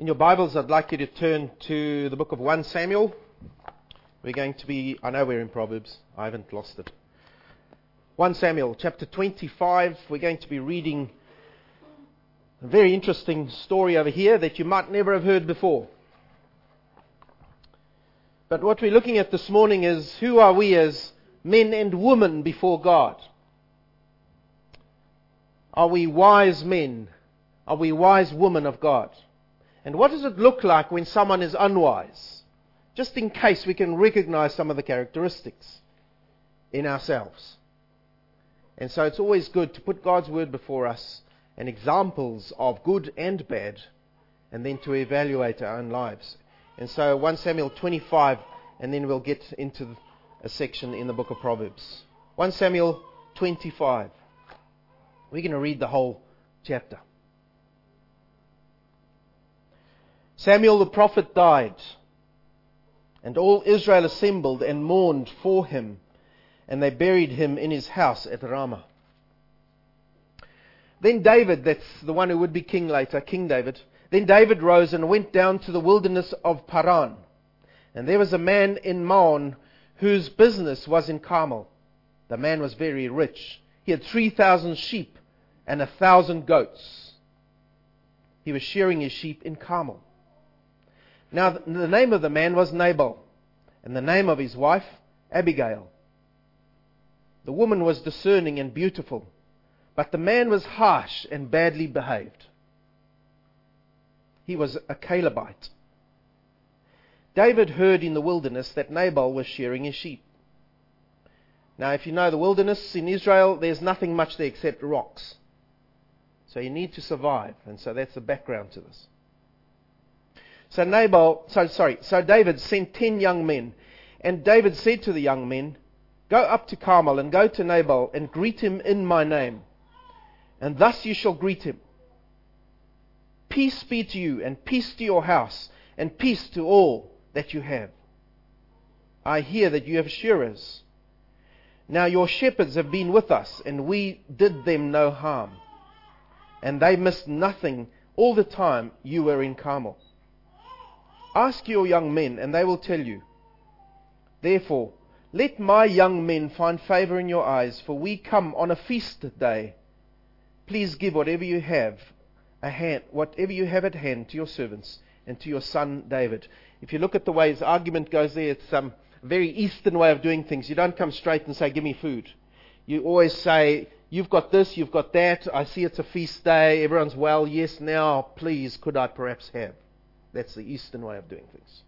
In your Bibles, I'd like you to turn to the book of 1 Samuel. We're going to be, I know we're in Proverbs, I haven't lost it. 1 Samuel, chapter 25. We're going to be reading a very interesting story over here that you might never have heard before. But what we're looking at this morning is who are we as men and women before God? Are we wise men? Are we wise women of God? And what does it look like when someone is unwise? Just in case we can recognize some of the characteristics in ourselves. And so it's always good to put God's word before us and examples of good and bad, and then to evaluate our own lives. And so 1 Samuel 25, and then we'll get into a section in the book of Proverbs. 1 Samuel 25. We're going to read the whole chapter. Samuel the prophet died, and all Israel assembled and mourned for him, and they buried him in his house at Ramah. Then David, that's the one who would be king later, King David, then David rose and went down to the wilderness of Paran. And there was a man in Maon whose business was in Carmel. The man was very rich. He had 3,000 sheep and a thousand goats. He was shearing his sheep in Carmel. Now, the name of the man was Nabal, and the name of his wife, Abigail. The woman was discerning and beautiful, but the man was harsh and badly behaved. He was a Calebite. David heard in the wilderness that Nabal was shearing his sheep. Now, if you know the wilderness in Israel, there's nothing much there except rocks. So you need to survive, and so that's the background to this. So Nabal, so sorry, so David sent ten young men, and David said to the young men, Go up to Carmel and go to Nabal and greet him in my name. And thus you shall greet him. Peace be to you, and peace to your house, and peace to all that you have. I hear that you have shearers. Now your shepherds have been with us, and we did them no harm. And they missed nothing all the time you were in Carmel. Ask your young men, and they will tell you. Therefore, let my young men find favor in your eyes, for we come on a feast day. Please give whatever you have, a hand, whatever you have at hand to your servants and to your son David. If you look at the way his argument goes there, it's um, some very Eastern way of doing things. You don't come straight and say, "Give me food." You always say, "You've got this, you've got that. I see it's a feast day. Everyone's well. Yes, now, please, could I perhaps have?" That's the Eastern way of doing things.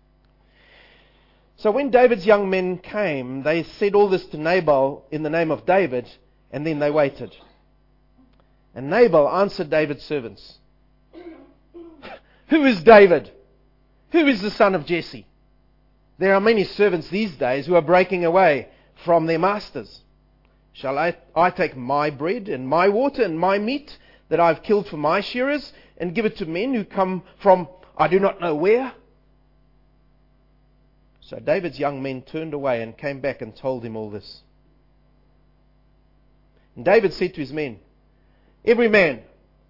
So when David's young men came, they said all this to Nabal in the name of David, and then they waited. And Nabal answered David's servants Who is David? Who is the son of Jesse? There are many servants these days who are breaking away from their masters. Shall I, I take my bread and my water and my meat that I've killed for my shearers and give it to men who come from I do not know where. So David's young men turned away and came back and told him all this. And David said to his men, Every man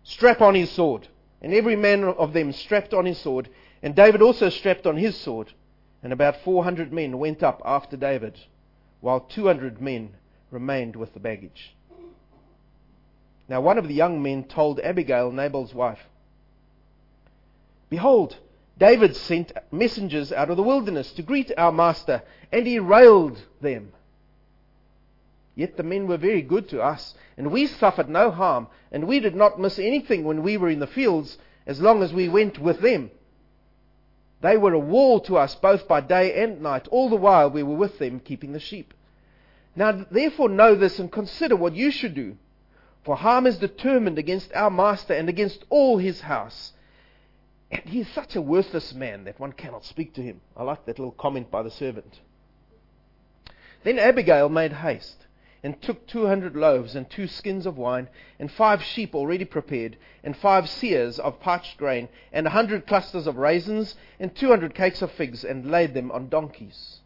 strap on his sword. And every man of them strapped on his sword. And David also strapped on his sword. And about 400 men went up after David, while 200 men remained with the baggage. Now one of the young men told Abigail, Nabal's wife, Behold, David sent messengers out of the wilderness to greet our master, and he railed them. Yet the men were very good to us, and we suffered no harm, and we did not miss anything when we were in the fields, as long as we went with them. They were a wall to us both by day and night, all the while we were with them keeping the sheep. Now therefore know this and consider what you should do. For harm is determined against our master and against all his house. And is such a worthless man that one cannot speak to him. I like that little comment by the servant. Then Abigail made haste and took 200 loaves and two skins of wine and five sheep already prepared and five seahs of parched grain and a hundred clusters of raisins and 200 cakes of figs and laid them on donkeys.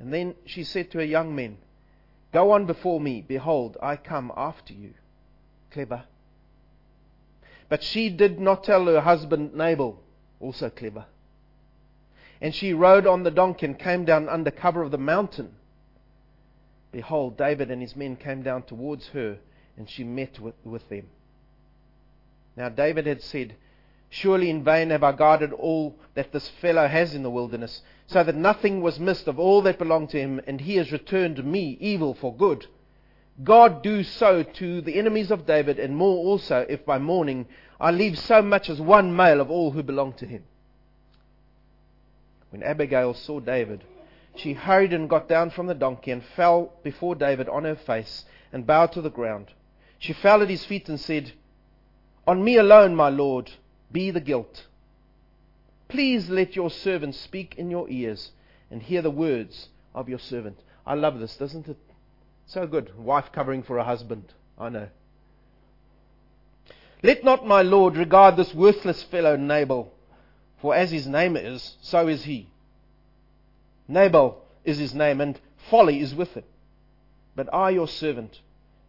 And then she said to her young men, Go on before me. Behold, I come after you. Clever. But she did not tell her husband Nabal Also clever. And she rode on the donkey and came down under cover of the mountain. Behold, David and his men came down towards her, and she met with, with them. Now David had said, Surely in vain have I guarded all that this fellow has in the wilderness, so that nothing was missed of all that belonged to him, and he has returned me evil for good. God do so to the enemies of David, and more also, if by morning I leave so much as one male of all who belong to him. When Abigail saw David, she hurried and got down from the donkey and fell before David on her face and bowed to the ground. She fell at his feet and said, On me alone, my lord, be the guilt. Please let your servant speak in your ears and hear the words of your servant. I love this, doesn't it? So good. Wife covering for a husband. I know. Let not my Lord regard this worthless fellow Nabal, for as his name is, so is he. Nabal is his name, and folly is with him. But I, your servant,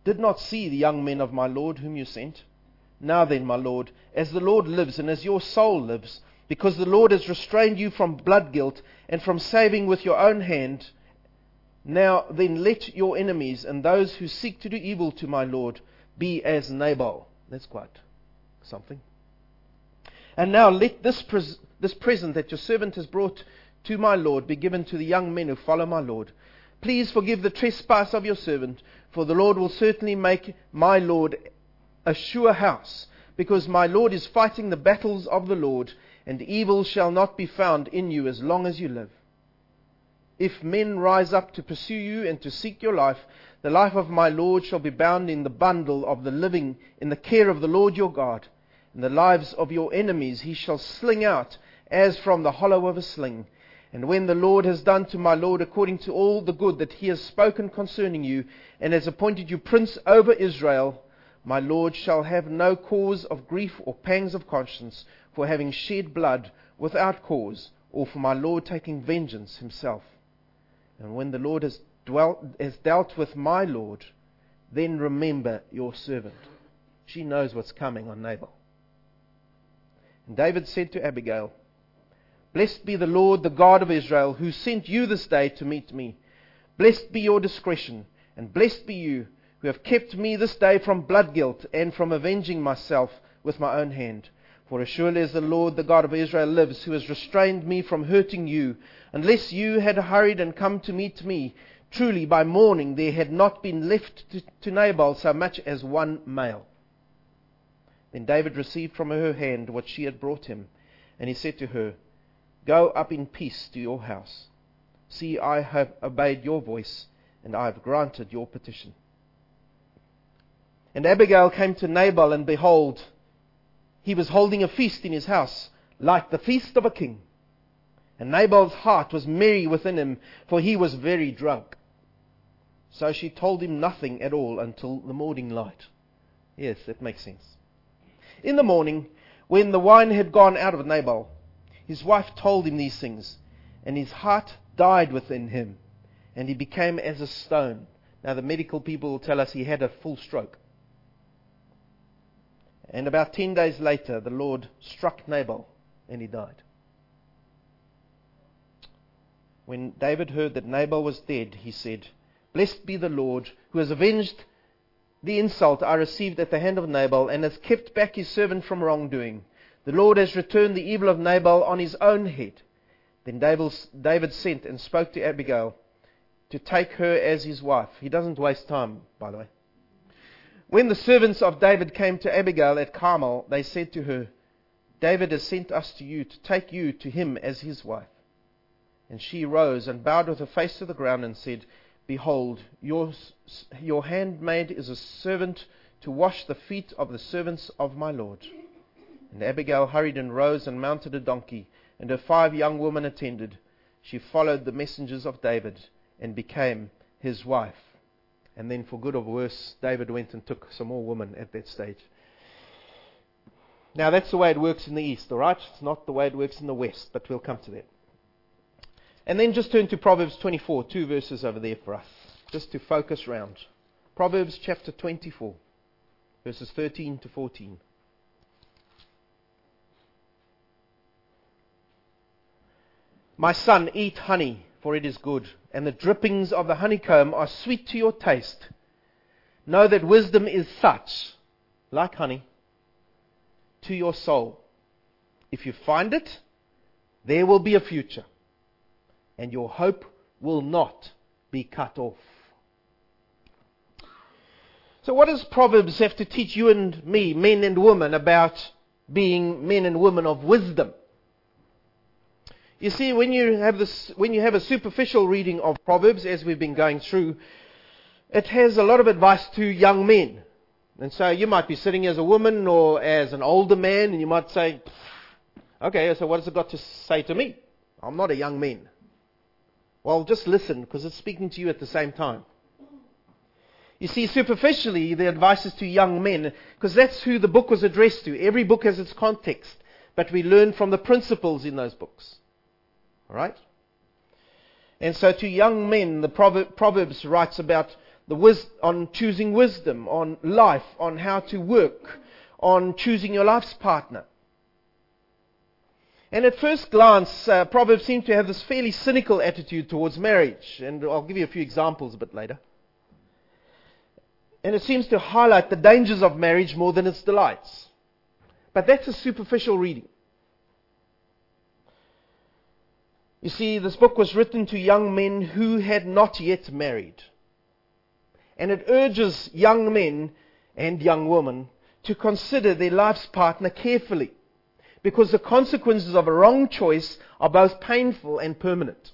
did not see the young men of my Lord whom you sent. Now then, my Lord, as the Lord lives and as your soul lives, because the Lord has restrained you from blood guilt and from saving with your own hand, now then let your enemies and those who seek to do evil to my Lord be as Nabal. That's quite something. And now let this, pres- this present that your servant has brought to my Lord be given to the young men who follow my Lord. Please forgive the trespass of your servant, for the Lord will certainly make my Lord a sure house, because my Lord is fighting the battles of the Lord, and evil shall not be found in you as long as you live. If men rise up to pursue you and to seek your life, the life of my Lord shall be bound in the bundle of the living in the care of the Lord your God. The lives of your enemies he shall sling out as from the hollow of a sling. And when the Lord has done to my Lord according to all the good that he has spoken concerning you, and has appointed you prince over Israel, my Lord shall have no cause of grief or pangs of conscience for having shed blood without cause, or for my Lord taking vengeance himself. And when the Lord has, dwelt, has dealt with my Lord, then remember your servant. She knows what's coming on Nabal. And David said to Abigail, Blessed be the Lord, the God of Israel, who sent you this day to meet me. Blessed be your discretion, and blessed be you, who have kept me this day from blood guilt and from avenging myself with my own hand. For as surely as the Lord, the God of Israel, lives, who has restrained me from hurting you, unless you had hurried and come to meet me, truly by morning there had not been left to, to Nabal so much as one male. Then David received from her hand what she had brought him, and he said to her, Go up in peace to your house. See, I have obeyed your voice, and I have granted your petition. And Abigail came to Nabal, and behold, he was holding a feast in his house, like the feast of a king. And Nabal's heart was merry within him, for he was very drunk. So she told him nothing at all until the morning light. Yes, that makes sense. In the morning, when the wine had gone out of Nabal, his wife told him these things, and his heart died within him, and he became as a stone. Now, the medical people will tell us he had a full stroke. And about ten days later, the Lord struck Nabal, and he died. When David heard that Nabal was dead, he said, Blessed be the Lord, who has avenged the insult I received at the hand of Nabal, and has kept back his servant from wrongdoing. The Lord has returned the evil of Nabal on his own head. Then David sent and spoke to Abigail to take her as his wife. He doesn't waste time, by the way. When the servants of David came to Abigail at Carmel, they said to her, David has sent us to you to take you to him as his wife. And she rose and bowed with her face to the ground and said, Behold, your, your handmaid is a servant to wash the feet of the servants of my Lord. And Abigail hurried and rose and mounted a donkey, and her five young women attended. She followed the messengers of David and became his wife. And then, for good or worse, David went and took some more women at that stage. Now, that's the way it works in the East, all right? It's not the way it works in the West, but we'll come to that. And then just turn to Proverbs 24, two verses over there for us, just to focus round. Proverbs chapter 24, verses 13 to 14. My son, eat honey, for it is good, and the drippings of the honeycomb are sweet to your taste. Know that wisdom is such, like honey, to your soul. If you find it, there will be a future, and your hope will not be cut off. So, what does Proverbs have to teach you and me, men and women, about being men and women of wisdom? You see, when you have this, when you have a superficial reading of Proverbs, as we've been going through, it has a lot of advice to young men. And so you might be sitting as a woman or as an older man, and you might say, Okay, so what has it got to say to me? I'm not a young man. Well, just listen, because it's speaking to you at the same time. You see, superficially, the advice is to young men, because that's who the book was addressed to. Every book has its context, but we learn from the principles in those books. All right? And so to young men, the Proverbs writes about the wis- on choosing wisdom, on life, on how to work, on choosing your life's partner. And at first glance, uh, Proverbs seem to have this fairly cynical attitude towards marriage. And I'll give you a few examples a bit later. And it seems to highlight the dangers of marriage more than its delights. But that's a superficial reading. You see, this book was written to young men who had not yet married. And it urges young men and young women to consider their life's partner carefully. Because the consequences of a wrong choice are both painful and permanent.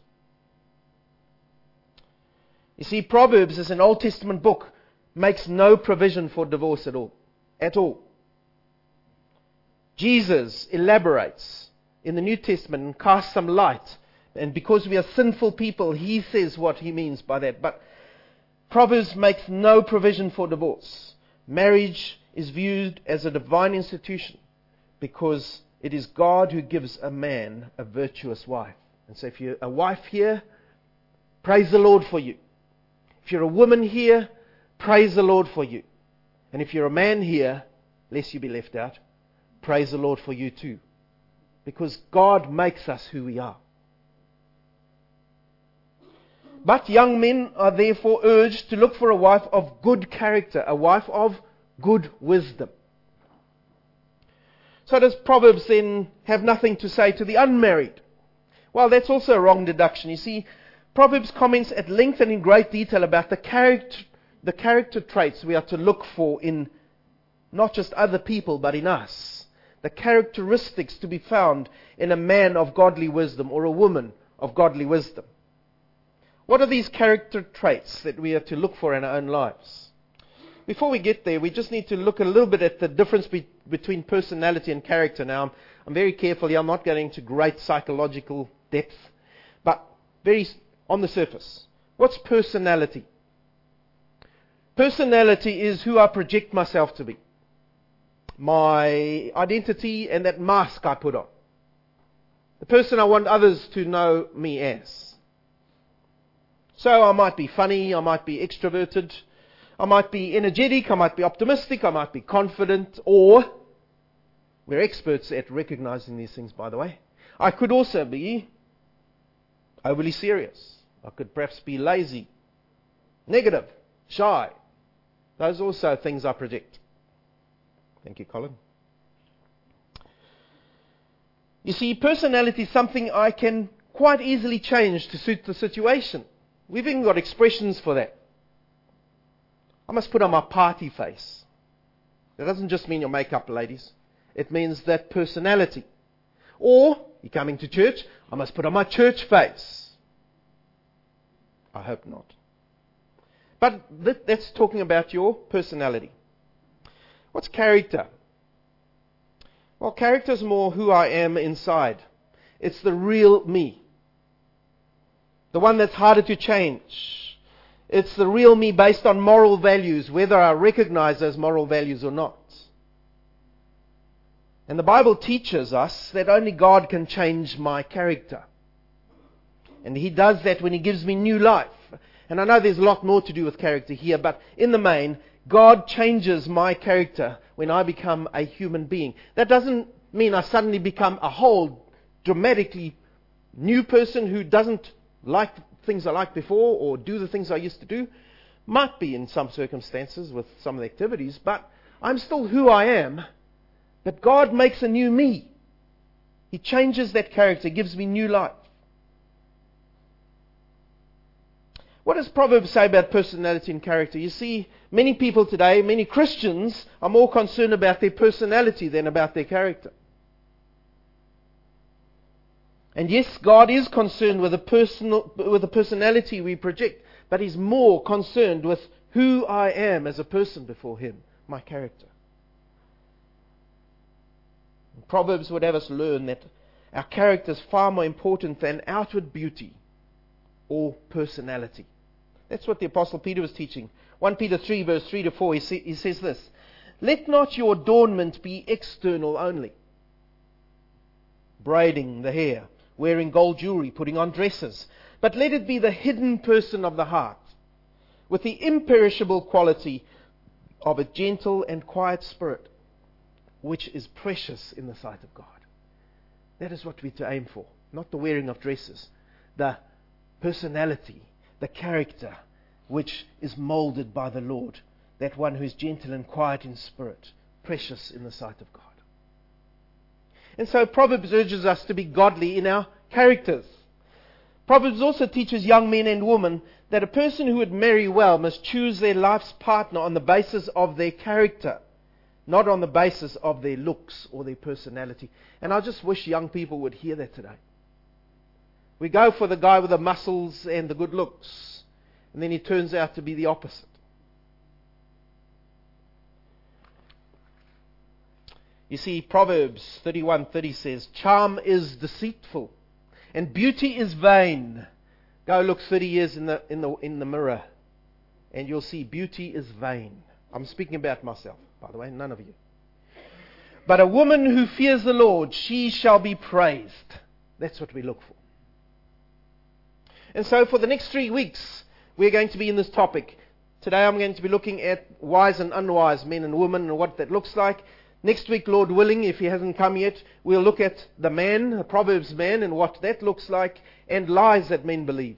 You see, Proverbs is an Old Testament book, makes no provision for divorce at all. At all. Jesus elaborates in the New Testament and casts some light and because we are sinful people, he says what he means by that. But Proverbs makes no provision for divorce. Marriage is viewed as a divine institution because it is God who gives a man a virtuous wife. And so if you're a wife here, praise the Lord for you. If you're a woman here, praise the Lord for you. And if you're a man here, lest you be left out, praise the Lord for you too. Because God makes us who we are. But young men are therefore urged to look for a wife of good character, a wife of good wisdom. So does Proverbs then have nothing to say to the unmarried? Well, that's also a wrong deduction. You see, Proverbs comments at length and in great detail about the character, the character traits we are to look for in not just other people, but in us. The characteristics to be found in a man of godly wisdom or a woman of godly wisdom. What are these character traits that we are to look for in our own lives? Before we get there, we just need to look a little bit at the difference be- between personality and character. Now, I'm, very careful here. I'm not getting into great psychological depth, but very on the surface. What's personality? Personality is who I project myself to be. My identity and that mask I put on. The person I want others to know me as. So I might be funny, I might be extroverted, I might be energetic, I might be optimistic, I might be confident, or we're experts at recognizing these things, by the way. I could also be overly serious. I could perhaps be lazy, negative, shy. Those are also things I project. Thank you, Colin. You see, personality is something I can quite easily change to suit the situation. We've even got expressions for that. I must put on my party face. That doesn't just mean your makeup, ladies. It means that personality. Or, you're coming to church, I must put on my church face. I hope not. But that's talking about your personality. What's character? Well, character is more who I am inside. It's the real me. The one that's harder to change. It's the real me based on moral values, whether I recognize those moral values or not. And the Bible teaches us that only God can change my character. And He does that when He gives me new life. And I know there's a lot more to do with character here, but in the main, God changes my character when I become a human being. That doesn't mean I suddenly become a whole dramatically new person who doesn't like things I like before or do the things I used to do. Might be in some circumstances with some of the activities, but I'm still who I am. But God makes a new me. He changes that character, gives me new life. What does Proverbs say about personality and character? You see, many people today, many Christians, are more concerned about their personality than about their character. And yes, God is concerned with the, personal, with the personality we project, but He's more concerned with who I am as a person before Him, my character. Proverbs would have us learn that our character is far more important than outward beauty or personality. That's what the Apostle Peter was teaching. 1 Peter 3, verse 3 to 4, he, he says this Let not your adornment be external only, braiding the hair wearing gold jewelry, putting on dresses. But let it be the hidden person of the heart, with the imperishable quality of a gentle and quiet spirit, which is precious in the sight of God. That is what we're to aim for, not the wearing of dresses, the personality, the character, which is molded by the Lord, that one who is gentle and quiet in spirit, precious in the sight of God. And so Proverbs urges us to be godly in our characters. Proverbs also teaches young men and women that a person who would marry well must choose their life's partner on the basis of their character, not on the basis of their looks or their personality. And I just wish young people would hear that today. We go for the guy with the muscles and the good looks, and then he turns out to be the opposite. You see, Proverbs 31:30 says, "Charm is deceitful, and beauty is vain." Go look 30 years in the, in the, in the mirror, and you'll see beauty is vain. I'm speaking about myself, by the way, none of you. But a woman who fears the Lord, she shall be praised. That's what we look for. And so, for the next three weeks, we're going to be in this topic. Today, I'm going to be looking at wise and unwise men and women and what that looks like. Next week, Lord willing, if he hasn't come yet, we'll look at the man, the Proverbs man, and what that looks like, and lies that men believe.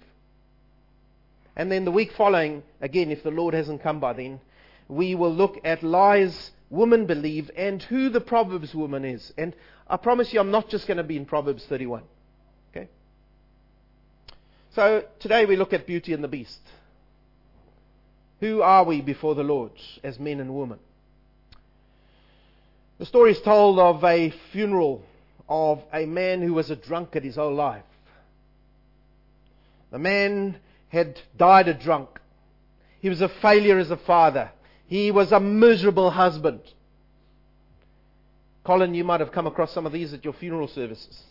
And then the week following, again, if the Lord hasn't come by then, we will look at lies women believe and who the Proverbs woman is. And I promise you, I'm not just going to be in Proverbs 31. Okay? So today we look at beauty and the beast. Who are we before the Lord as men and women? The story is told of a funeral of a man who was a drunkard his whole life. The man had died a drunk. He was a failure as a father. He was a miserable husband. Colin, you might have come across some of these at your funeral services.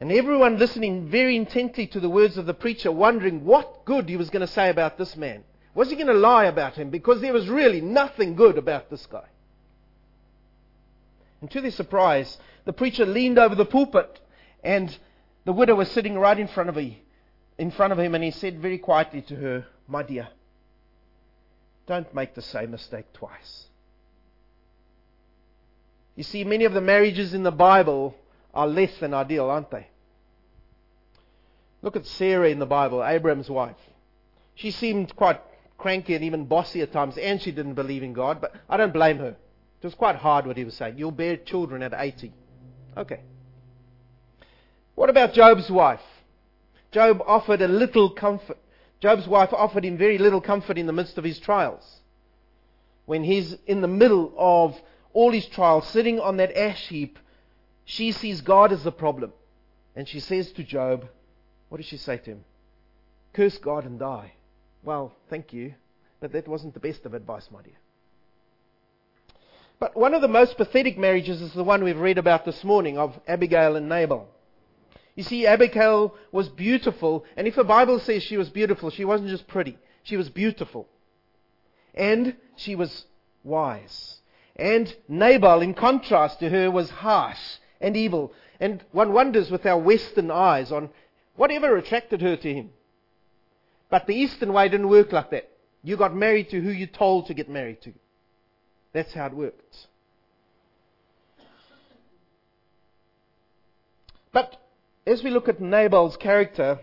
And everyone listening very intently to the words of the preacher, wondering what good he was going to say about this man. Was he going to lie about him? Because there was really nothing good about this guy. And to their surprise, the preacher leaned over the pulpit and the widow was sitting right in front of him, in front of him and he said very quietly to her, "My dear, don't make the same mistake twice." You see, many of the marriages in the Bible are less than ideal, aren't they? Look at Sarah in the Bible, Abraham's wife. She seemed quite cranky and even bossy at times, and she didn't believe in God, but I don't blame her. It was quite hard what he was saying. You'll bear children at 80. Okay. What about Job's wife? Job offered a little comfort. Job's wife offered him very little comfort in the midst of his trials. When he's in the middle of all his trials, sitting on that ash heap, she sees God as the problem. And she says to Job, what does she say to him? Curse God and die. Well, thank you, but that wasn't the best of advice, my dear. But one of the most pathetic marriages is the one we've read about this morning of Abigail and Nabal. You see, Abigail was beautiful, and if the Bible says she was beautiful, she wasn't just pretty. She was beautiful. And she was wise. And Nabal, in contrast to her, was harsh and evil. And one wonders with our Western eyes on whatever attracted her to him. But the Eastern way didn't work like that. You got married to who you told to get married to. That's how it works. But as we look at Nabal's character,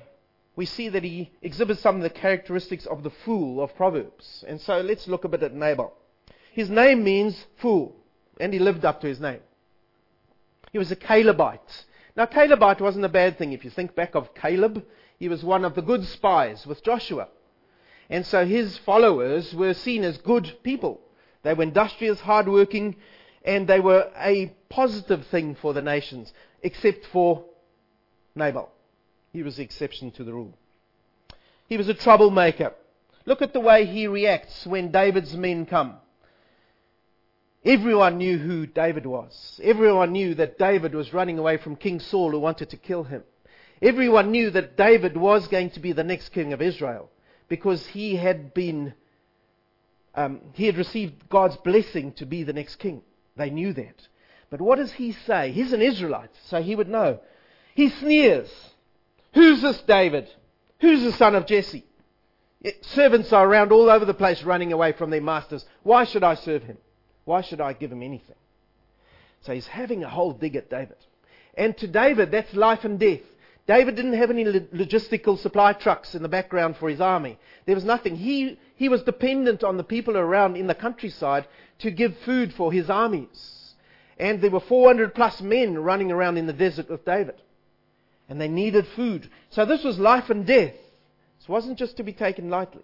we see that he exhibits some of the characteristics of the fool of Proverbs. And so let's look a bit at Nabal. His name means fool, and he lived up to his name. He was a Calebite. Now, Calebite wasn't a bad thing. If you think back of Caleb, he was one of the good spies with Joshua. And so his followers were seen as good people. They were industrious, hardworking, and they were a positive thing for the nations, except for Nabal. He was the exception to the rule. He was a troublemaker. Look at the way he reacts when David's men come. Everyone knew who David was. Everyone knew that David was running away from King Saul who wanted to kill him. Everyone knew that David was going to be the next king of Israel because he had been, um, he had received God's blessing to be the next king. They knew that. But what does he say? He's an Israelite, so he would know. He sneers. Who's this David? Who's the son of Jesse? Servants are around all over the place running away from their masters. Why should I serve him? Why should I give him anything? So he's having a whole dig at David. And to David, that's life and death. David didn't have any logistical supply trucks in the background for his army. There was nothing. He, he was dependent on the people around in the countryside to give food for his armies. And there were 400 plus men running around in the desert with David and they needed food. So this was life and death. This wasn't just to be taken lightly.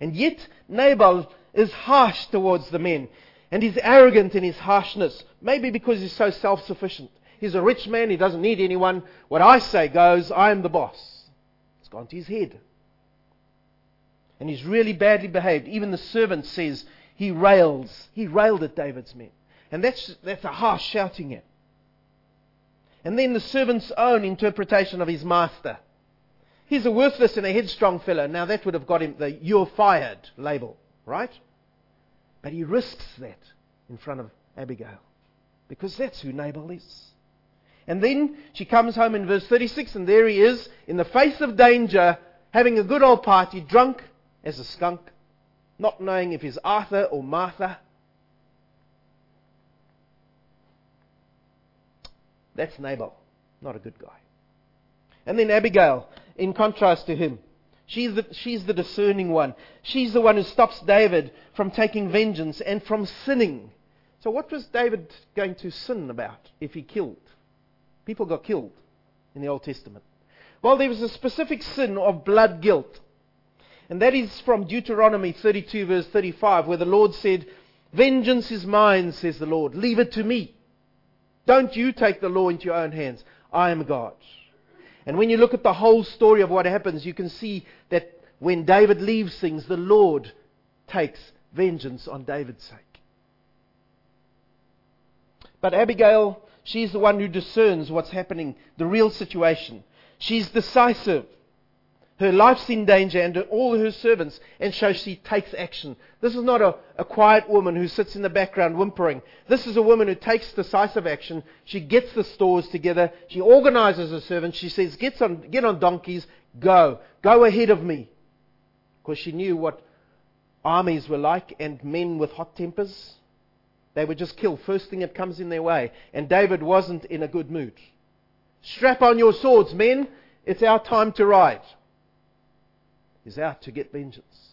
And yet, Nabal is harsh towards the men. And he's arrogant in his harshness. Maybe because he's so self sufficient. He's a rich man, he doesn't need anyone. What I say goes, I am the boss. It's gone to his head. And he's really badly behaved. Even the servant says he rails. He railed at David's men. And that's, that's a harsh shouting at. And then the servant's own interpretation of his master. He's a worthless and a headstrong fellow. Now that would have got him the you're fired label, right? But he risks that in front of Abigail. Because that's who Nabal is. And then she comes home in verse 36, and there he is, in the face of danger, having a good old party, drunk as a skunk, not knowing if he's Arthur or Martha. That's Nabal, not a good guy. And then Abigail, in contrast to him, she's the, she's the discerning one. She's the one who stops David from taking vengeance and from sinning. So, what was David going to sin about if he killed? People got killed in the Old Testament. Well, there was a specific sin of blood guilt. And that is from Deuteronomy 32, verse 35, where the Lord said, Vengeance is mine, says the Lord. Leave it to me. Don't you take the law into your own hands. I am God. And when you look at the whole story of what happens, you can see that when David leaves things, the Lord takes vengeance on David's sake. But Abigail, she's the one who discerns what's happening, the real situation. She's decisive. Her life's in danger and all her servants, and so she takes action. This is not a, a, quiet woman who sits in the background whimpering. This is a woman who takes decisive action. She gets the stores together. She organizes her servants. She says, get on, get on donkeys, go. Go ahead of me. Because she knew what armies were like and men with hot tempers. They would just kill first thing that comes in their way. And David wasn't in a good mood. Strap on your swords, men. It's our time to ride He's out to get vengeance.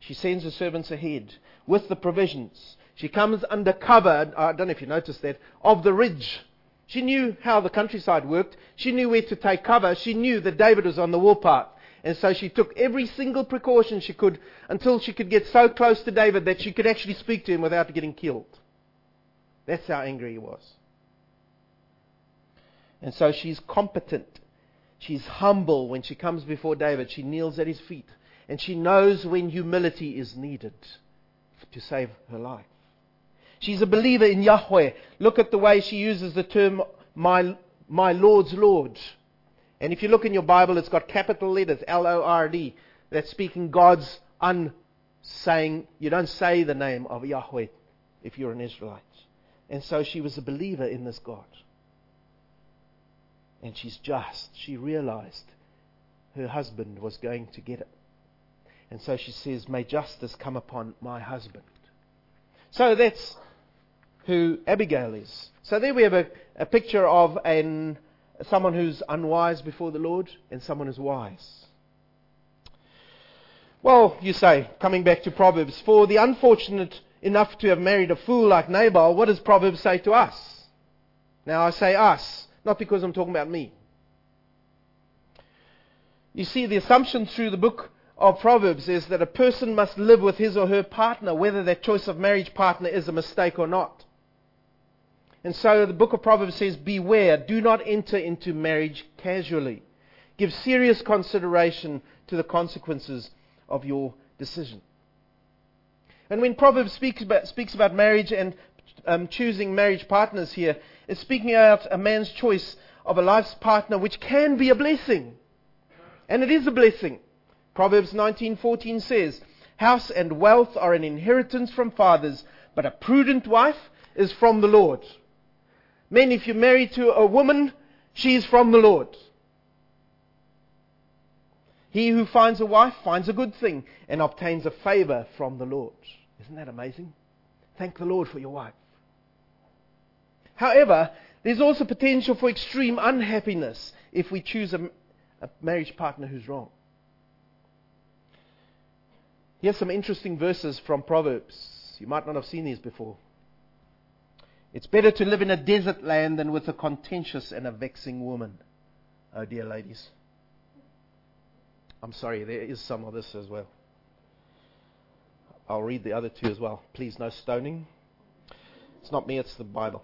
She sends her servants ahead with the provisions. She comes under cover, I don't know if you noticed that, of the ridge. She knew how the countryside worked. She knew where to take cover. She knew that David was on the warpath. And so she took every single precaution she could until she could get so close to David that she could actually speak to him without getting killed. That's how angry he was. And so she's competent She's humble when she comes before David. She kneels at his feet. And she knows when humility is needed to save her life. She's a believer in Yahweh. Look at the way she uses the term, my, my Lord's Lord. And if you look in your Bible, it's got capital letters, L O R D. That's speaking God's unsaying. You don't say the name of Yahweh if you're an Israelite. And so she was a believer in this God and she's just. She realized her husband was going to get it. And so she says, May justice come upon my husband. So that's who Abigail is. So there we have a, a picture of an, someone who's unwise before the Lord and someone who's wise. Well, you say, coming back to Proverbs, for the unfortunate enough to have married a fool like Nabal, what does Proverbs say to us? Now I say us, not because I'm talking about me. You see, the assumption through the book of Proverbs is that a person must live with his or her partner, whether that choice of marriage partner is a mistake or not. And so the book of Proverbs says, Beware, do not enter into marriage casually. Give serious consideration to the consequences of your decision. And when Proverbs speaks about, speaks about marriage and um, choosing marriage partners here, it's speaking about a man's choice of a life's partner which can be a blessing. And it is a blessing. Proverbs 19:14 says, "House and wealth are an inheritance from fathers, but a prudent wife is from the Lord." Men, if you're married to a woman, she is from the Lord. He who finds a wife finds a good thing and obtains a favor from the Lord. Isn't that amazing? Thank the Lord for your wife. However, there's also potential for extreme unhappiness if we choose a, a marriage partner who's wrong. Here's some interesting verses from Proverbs. You might not have seen these before. It's better to live in a desert land than with a contentious and a vexing woman. Oh, dear ladies. I'm sorry, there is some of this as well. I'll read the other two as well. Please, no stoning. It's not me, it's the Bible.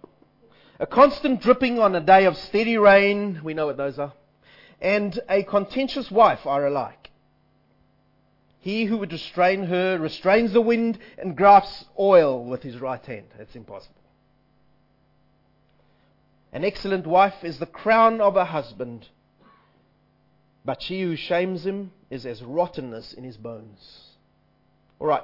A constant dripping on a day of steady rain, we know what those are, and a contentious wife are alike. He who would restrain her restrains the wind and grasps oil with his right hand. That's impossible. An excellent wife is the crown of a husband, but she who shames him is as rottenness in his bones. All right.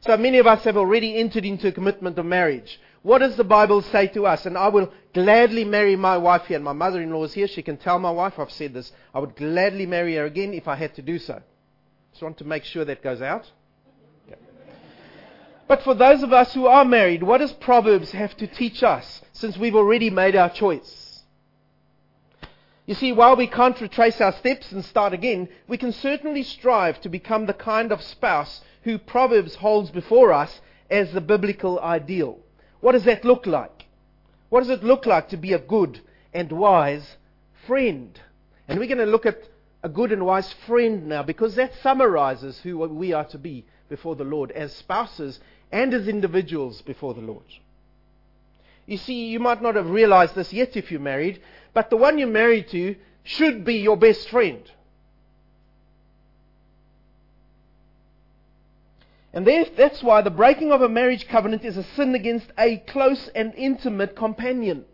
So many of us have already entered into a commitment of marriage. What does the Bible say to us? And I will gladly marry my wife here. And my mother in law is here. She can tell my wife, I've said this, I would gladly marry her again if I had to do so. Just want to make sure that goes out. But for those of us who are married, what does Proverbs have to teach us since we've already made our choice? You see, while we can't retrace our steps and start again, we can certainly strive to become the kind of spouse who Proverbs holds before us as the biblical ideal. What does that look like? What does it look like to be a good and wise friend? And we're going to look at a good and wise friend now because that summarizes who we are to be before the Lord as spouses and as individuals before the Lord. You see, you might not have realized this yet if you're married, but the one you're married to should be your best friend. And that's why the breaking of a marriage covenant is a sin against a close and intimate companion.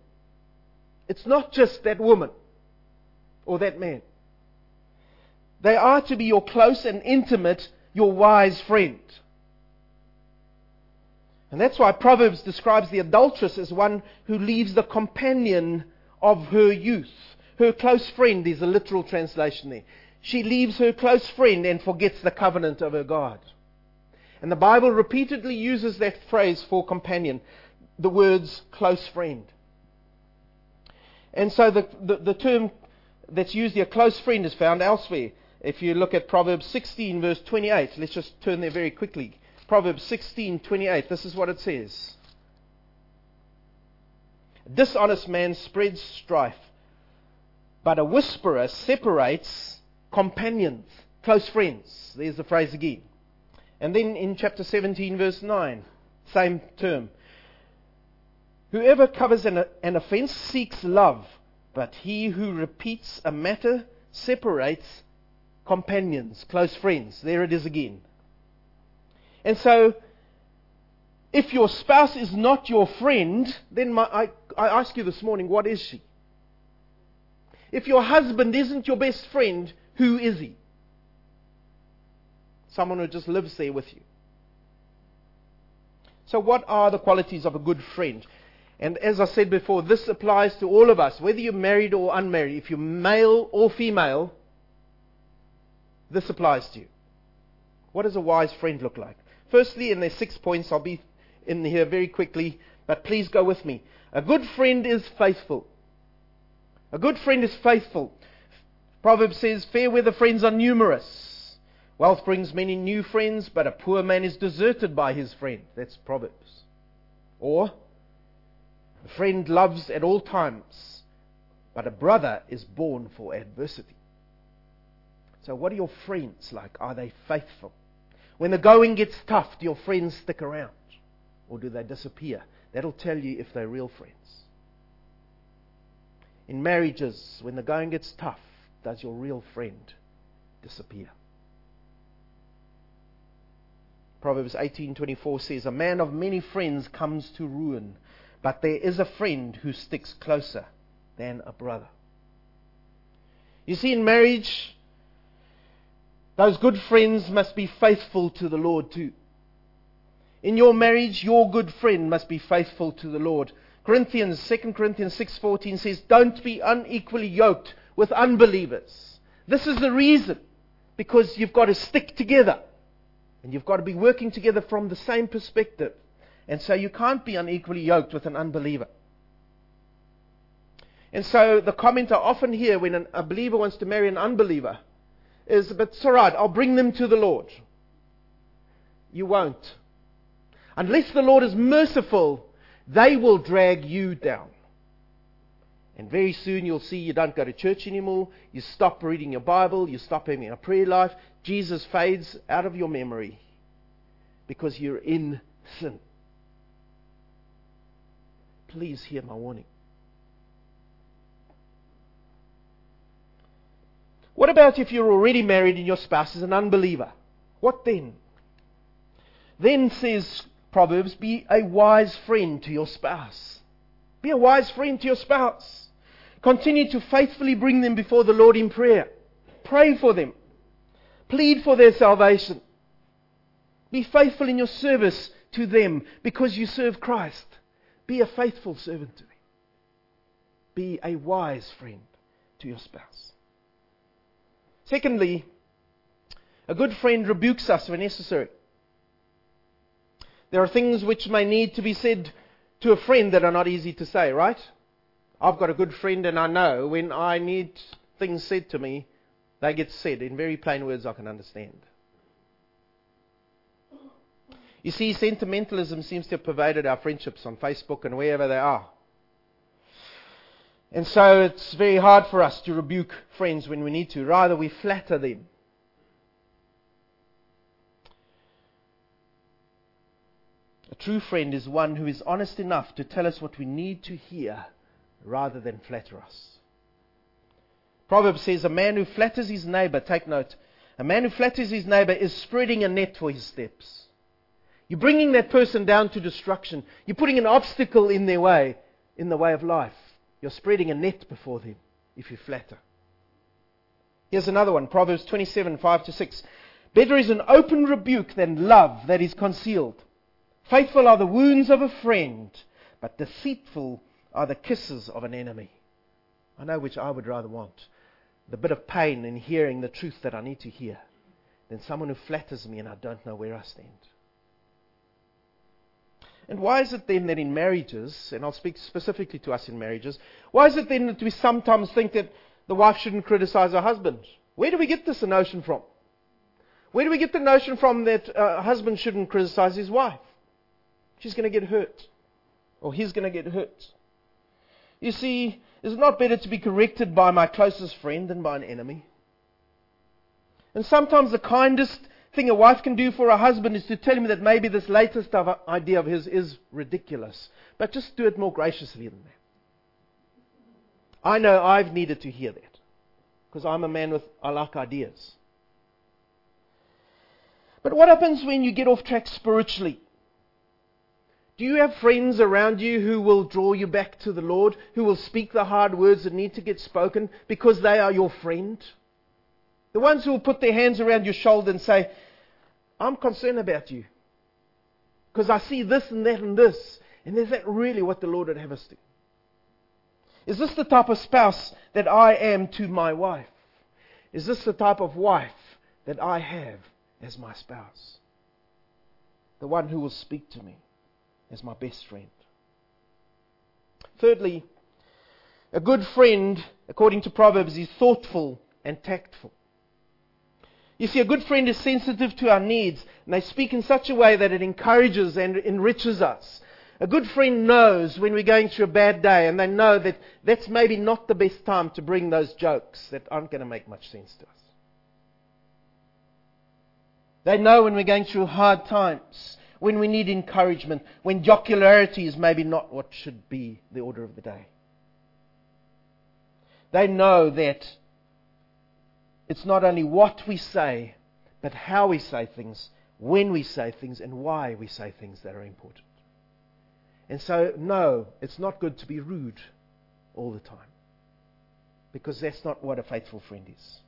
It's not just that woman or that man. They are to be your close and intimate, your wise friend. And that's why Proverbs describes the adulteress as one who leaves the companion of her youth. Her close friend is a literal translation there. She leaves her close friend and forgets the covenant of her God. And the Bible repeatedly uses that phrase for companion, the words close friend. And so the, the, the term that's used here, close friend, is found elsewhere. If you look at Proverbs 16, verse 28, let's just turn there very quickly. Proverbs 16, 28, this is what it says. Dishonest man spreads strife, but a whisperer separates companions, close friends. There's the phrase again. And then in chapter 17, verse 9, same term. Whoever covers an, an offense seeks love, but he who repeats a matter separates companions, close friends. There it is again. And so, if your spouse is not your friend, then my, I, I ask you this morning, what is she? If your husband isn't your best friend, who is he? Someone who just lives there with you. So, what are the qualities of a good friend? And as I said before, this applies to all of us, whether you're married or unmarried. If you're male or female, this applies to you. What does a wise friend look like? Firstly, in there's six points, I'll be in here very quickly, but please go with me. A good friend is faithful. A good friend is faithful. Proverbs says, Fair weather friends are numerous. Wealth brings many new friends, but a poor man is deserted by his friend. That's Proverbs. Or, a friend loves at all times, but a brother is born for adversity. So, what are your friends like? Are they faithful? When the going gets tough, do your friends stick around? Or do they disappear? That'll tell you if they're real friends. In marriages, when the going gets tough, does your real friend disappear? Proverbs 18:24 says, "A man of many friends comes to ruin, but there is a friend who sticks closer than a brother." You see in marriage, those good friends must be faithful to the Lord too. In your marriage, your good friend must be faithful to the Lord. Corinthians, 2 Corinthians 6:14 says, "Don't be unequally yoked with unbelievers." This is the reason because you've got to stick together. And you've got to be working together from the same perspective. And so you can't be unequally yoked with an unbeliever. And so the comment I often hear when an, a believer wants to marry an unbeliever is, but it's I'll bring them to the Lord. You won't. Unless the Lord is merciful, they will drag you down. And very soon you'll see you don't go to church anymore. You stop reading your Bible. You stop having a prayer life. Jesus fades out of your memory because you're in sin. Please hear my warning. What about if you're already married and your spouse is an unbeliever? What then? Then says Proverbs, be a wise friend to your spouse. Be a wise friend to your spouse. Continue to faithfully bring them before the Lord in prayer. Pray for them. Plead for their salvation. Be faithful in your service to them because you serve Christ. Be a faithful servant to them. Be a wise friend to your spouse. Secondly, a good friend rebukes us when necessary. There are things which may need to be said to a friend that are not easy to say, right? I've got a good friend and I know when I need things said to me, they get said in very plain words I can understand. You see, sentimentalism seems to have pervaded our friendships on Facebook and wherever they are. And so it's very hard for us to rebuke friends when we need to. Rather, we flatter them. A true friend is one who is honest enough to tell us what we need to hear rather than flatter us. Proverbs says, A man who flatters his neighbor, take note, a man who flatters his neighbor is spreading a net for his steps. You're bringing that person down to destruction. You're putting an obstacle in their way, in the way of life. You're spreading a net before them if you flatter. Here's another one Proverbs 27 5 to 6. Better is an open rebuke than love that is concealed. Faithful are the wounds of a friend, but deceitful are the kisses of an enemy. I know which I would rather want. The bit of pain in hearing the truth that I need to hear than someone who flatters me and I don't know where I stand. And why is it then that in marriages, and I'll speak specifically to us in marriages, why is it then that we sometimes think that the wife shouldn't criticize her husband? Where do we get this notion from? Where do we get the notion from that a husband shouldn't criticize his wife? She's going to get hurt. Or he's going to get hurt. You see, is it not better to be corrected by my closest friend than by an enemy? And sometimes the kindest thing a wife can do for a husband is to tell him that maybe this latest idea of his is ridiculous. But just do it more graciously than that. I know I've needed to hear that. Because I'm a man with, I like ideas. But what happens when you get off track spiritually? Do you have friends around you who will draw you back to the Lord, who will speak the hard words that need to get spoken because they are your friend? The ones who will put their hands around your shoulder and say, I'm concerned about you. Because I see this and that and this. And is that really what the Lord would have us do? Is this the type of spouse that I am to my wife? Is this the type of wife that I have as my spouse? The one who will speak to me as my best friend. Thirdly, A good friend, according to Proverbs, is thoughtful and tactful. You see, a good friend is sensitive to our needs, and they speak in such a way that it encourages and enriches us. A good friend knows when we're going through a bad day, and they know that that's maybe not the best time to bring those jokes that aren't going to make much sense to us. They know when we're going through hard times, when we need encouragement, when jocularity is maybe not what should be the order of the day. They know that it's not only what we say, but how we say things, when we say things, and why we say things that are important. And so, no, it's not good to be rude all the time. Because that's not what a faithful friend is.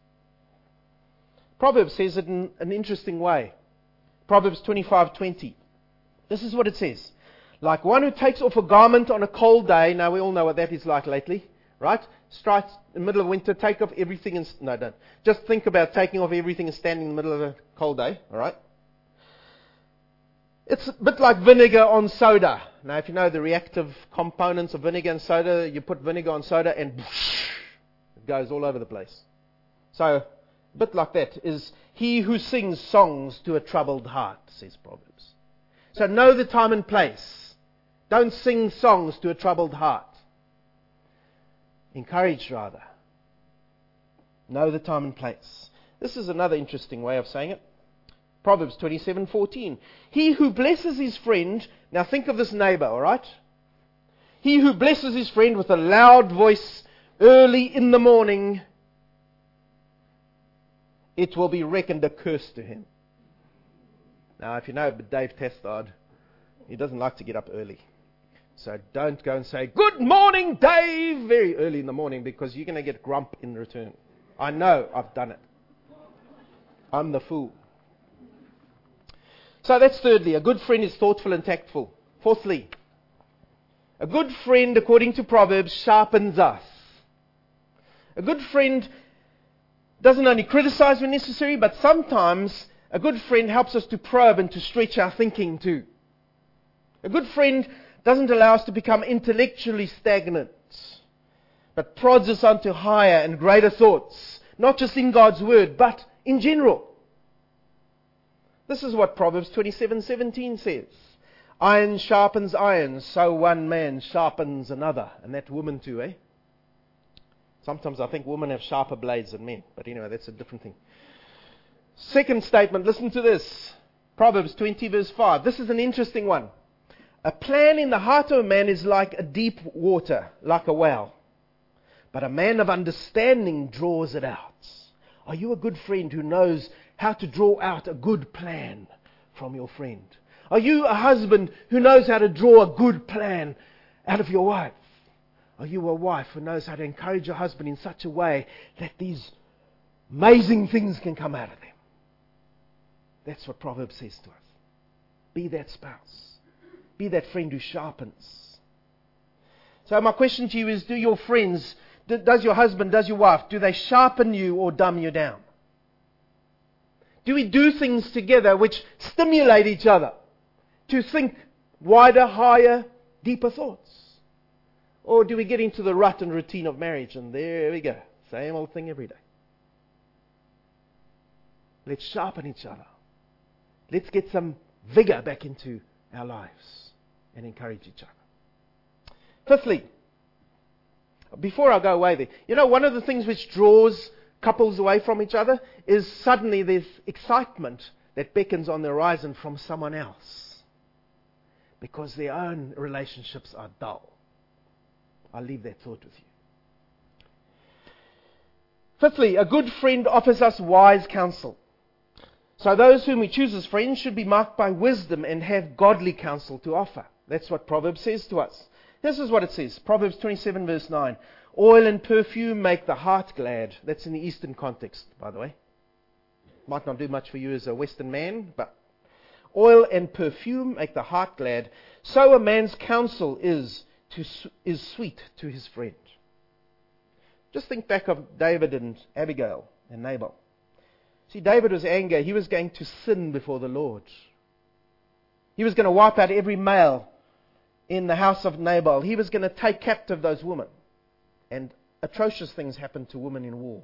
Proverbs says it in an interesting way. Proverbs 25:20. This is what it says. Like one who takes off a garment on a cold day. Now we all know what that is like lately, right? Strike in the middle of winter, take off everything and no, don't. Just think about taking off everything and standing in the middle of a cold day, all right? It's a bit like vinegar on soda. Now, if you know the reactive components of vinegar and soda, you put vinegar on soda and it goes all over the place. So, a bit like that is he who sings songs to a troubled heart, says Proverbs. So know the time and place. Don't sing songs to a troubled heart. Encourage rather. Know the time and place. This is another interesting way of saying it. Proverbs 27:14. He who blesses his friend, now think of this neighbor, all right? He who blesses his friend with a loud voice early in the morning, it will be reckoned a curse to him. Now, if you know Dave Testard, he doesn't like to get up early. So don't go and say, Good morning, Dave, very early in the morning because you're going to get grump in return. I know, I've done it. I'm the fool. So that's thirdly, a good friend is thoughtful and tactful. Fourthly, a good friend, according to Proverbs, sharpens us. A good friend doesn't only criticize when necessary, but sometimes a good friend helps us to probe and to stretch our thinking too. A good friend doesn't allow us to become intellectually stagnant, but prods us onto higher and greater thoughts, not just in God's Word, but in general. This is what Proverbs 27:17 says. Iron sharpens iron, so one man sharpens another. And that woman too, eh? Sometimes I think women have sharper blades than men. But anyway, that's a different thing. Second statement, listen to this. Proverbs 20 verse 5. This is an interesting one. A plan in the heart of a man is like a deep water, like a well. But a man of understanding draws it out. Are you a good friend who knows how to draw out a good plan from your friend? Are you a husband who knows how to draw a good plan out of your wife? Are you a wife who knows how to encourage your husband in such a way that these amazing things can come out of them? That's what Proverbs says to us. Be that spouse. Be that friend who sharpens. So my question to you is, do your friends, does your husband, does your wife, do they sharpen you or dumb you down? Do we do things together which stimulate each other to think wider, higher, deeper thoughts? Or do we get into the rut and routine of marriage and there we go, same old thing every day? Let's sharpen each other. Let's get some vigor back into our lives and encourage each other. Fifthly, before I go away there, you know, one of the things which draws couples away from each other is suddenly there's excitement that beckons on the horizon from someone else because their own relationships are dull. I'll leave that thought with you. Fifthly, a good friend offers us wise counsel. So those whom we choose as friends should be marked by wisdom and have godly counsel to offer. That's what Proverbs says to us. This is what it says. Proverbs 27 verse 9. Oil and perfume make the heart glad. That's in the Eastern context, by the way. Might not do much for you as a Western man, but oil and perfume make the heart glad. So a man's counsel is, to, is sweet to his friend. Just think back of David and Abigail and Nabal. See, David was angry. He was going to sin before the Lord. He was going to wipe out every male in the house of Nabal. He was going to take captive those women. and atrocious things happen to women in war.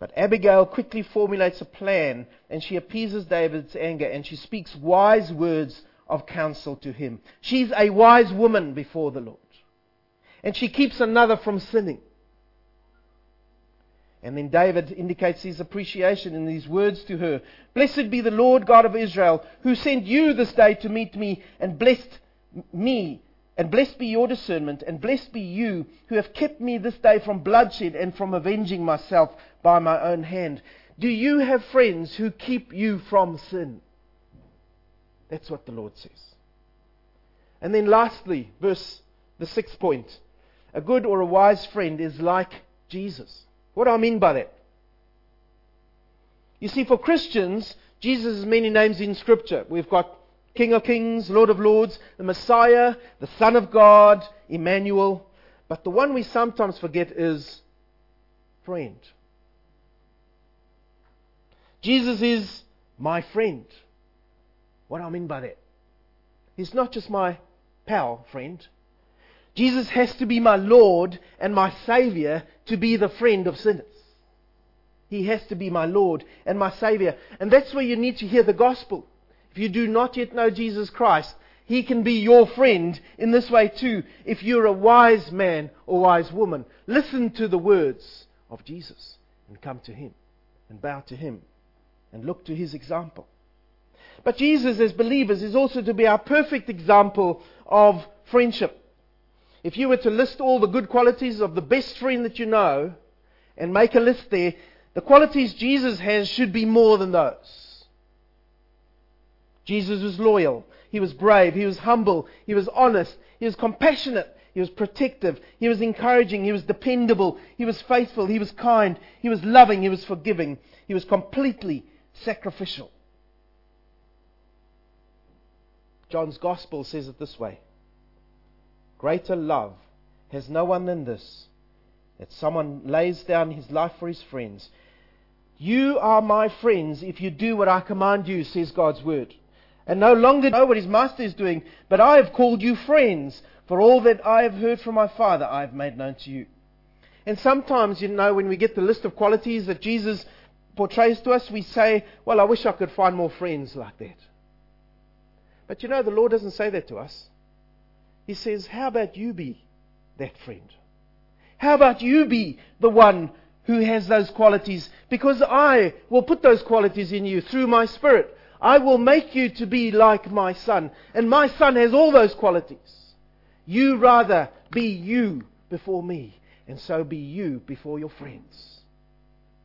But Abigail quickly formulates a plan and she appeases David's anger and she speaks wise words of counsel to him. She's a wise woman before the Lord. And she keeps another from sinning. And then David indicates his appreciation in these words to her. Blessed be the Lord God of Israel, who sent you this day to meet me, and blessed me, and blessed be your discernment, and blessed be you, who have kept me this day from bloodshed and from avenging myself by my own hand. Do you have friends who keep you from sin? That's what the Lord says. And then lastly, verse, the sixth point. A good or a wise friend is like Jesus. What do I mean by that? You see, for Christians, Jesus has many names in Scripture. We've got King of Kings, Lord of Lords, the Messiah, the Son of God, Emmanuel. But the one we sometimes forget is friend. Jesus is my friend. What do I mean by that? He's not just my pal friend. Jesus has to be my Lord and my Savior to be the friend of sinners. He has to be my Lord and my Savior. And that's where you need to hear the gospel. If you do not yet know Jesus Christ, He can be your friend in this way too. If you're a wise man or wise woman, listen to the words of Jesus and come to Him and bow to Him and look to His example. But Jesus, as believers, is also to be our perfect example of friendship. If you were to list all the good qualities of the best friend that you know and make a list there, the qualities Jesus has should be more than those. Jesus was loyal. He was brave. He was humble. He was honest. He was compassionate. He was protective. He was encouraging. He was dependable. He was faithful. He was kind. He was loving. He was forgiving. He was completely sacrificial. John's Gospel says it this way Greater love has no one than this, that someone lays down his life for his friends. You are my friends if you do what I command you, says God's word. And no longer know what his master is doing, but I have called you friends, for all that I have heard from my Father I have made known to you. And sometimes, you know, when we get the list of qualities that Jesus portrays to us, we say, Well, I wish I could find more friends like that. But you know, the Lord doesn't say that to us. He says, How about you be that friend? How about you be the one who has those qualities? Because I will put those qualities in you through my Spirit. I will make you to be like my Son. And my Son has all those qualities. You rather be you before me, and so be you before your friends.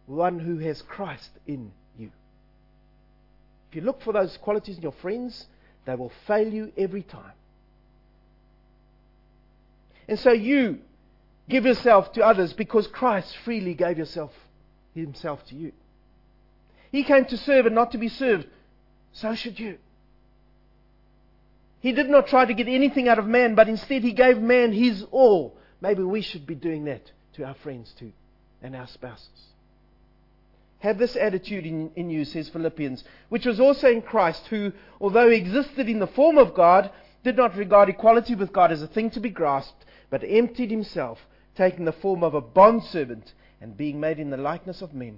One who has Christ in you. If you look for those qualities in your friends, they will fail you every time. And so you give yourself to others because Christ freely gave yourself, himself to you. He came to serve and not to be served. So should you. He did not try to get anything out of man, but instead he gave man his all. Maybe we should be doing that to our friends too and our spouses. Have this attitude in, in you, says Philippians, which was also in Christ, who, although he existed in the form of God, did not regard equality with God as a thing to be grasped, but emptied himself, taking the form of a bondservant, and being made in the likeness of men.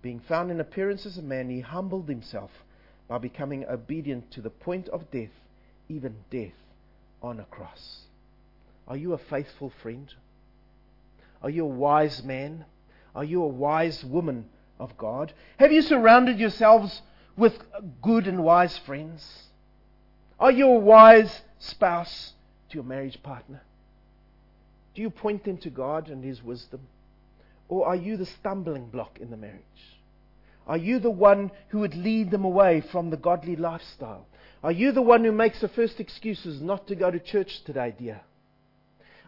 Being found in appearance as a man, he humbled himself by becoming obedient to the point of death, even death on a cross. Are you a faithful friend? Are you a wise man? Are you a wise woman of God? Have you surrounded yourselves with good and wise friends? Are you a wise spouse to your marriage partner? Do you point them to God and His wisdom? Or are you the stumbling block in the marriage? Are you the one who would lead them away from the godly lifestyle? Are you the one who makes the first excuses not to go to church today, dear?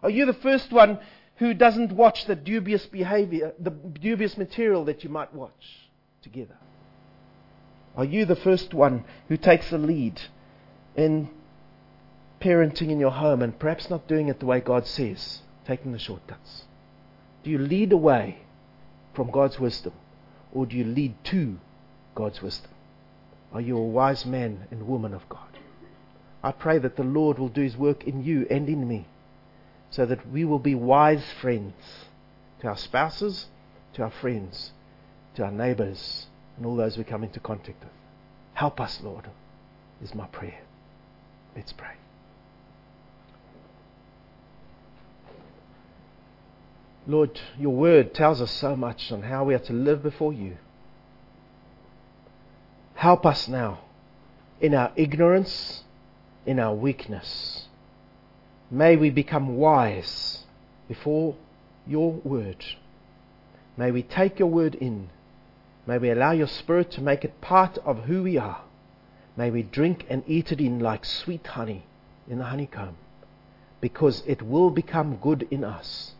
Are you the first one who doesn't watch the dubious behavior, the dubious material that you might watch together? Are you the first one who takes the lead in parenting in your home and perhaps not doing it the way God says, taking the shortcuts? Do you lead away from God's wisdom or do you lead to God's wisdom? Are you a wise man and woman of God? I pray that the Lord will do his work in you and in me so that we will be wise friends to our spouses, to our friends, to our neighbors, and all those we come into contact with. Help us, Lord, is my prayer. Let's pray. Lord, your word tells us so much on how we are to live before you. Help us now in our ignorance, in our weakness. May we become wise before your word. May we take your word in. May we allow your spirit to make it part of who we are. May we drink and eat it in like sweet honey in the honeycomb, because it will become good in us,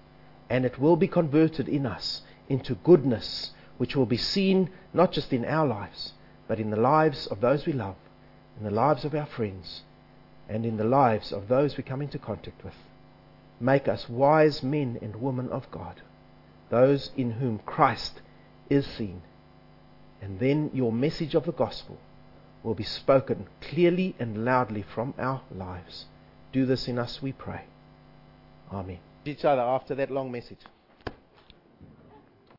and it will be converted in us into goodness, which will be seen not just in our lives, but in the lives of those we love, in the lives of our friends, and in the lives of those we come into contact with. Make us wise men and women of God, those in whom Christ is seen. And then your message of the gospel will be spoken clearly and loudly from our lives. Do this in us, we pray. Amen. Each other after that long message.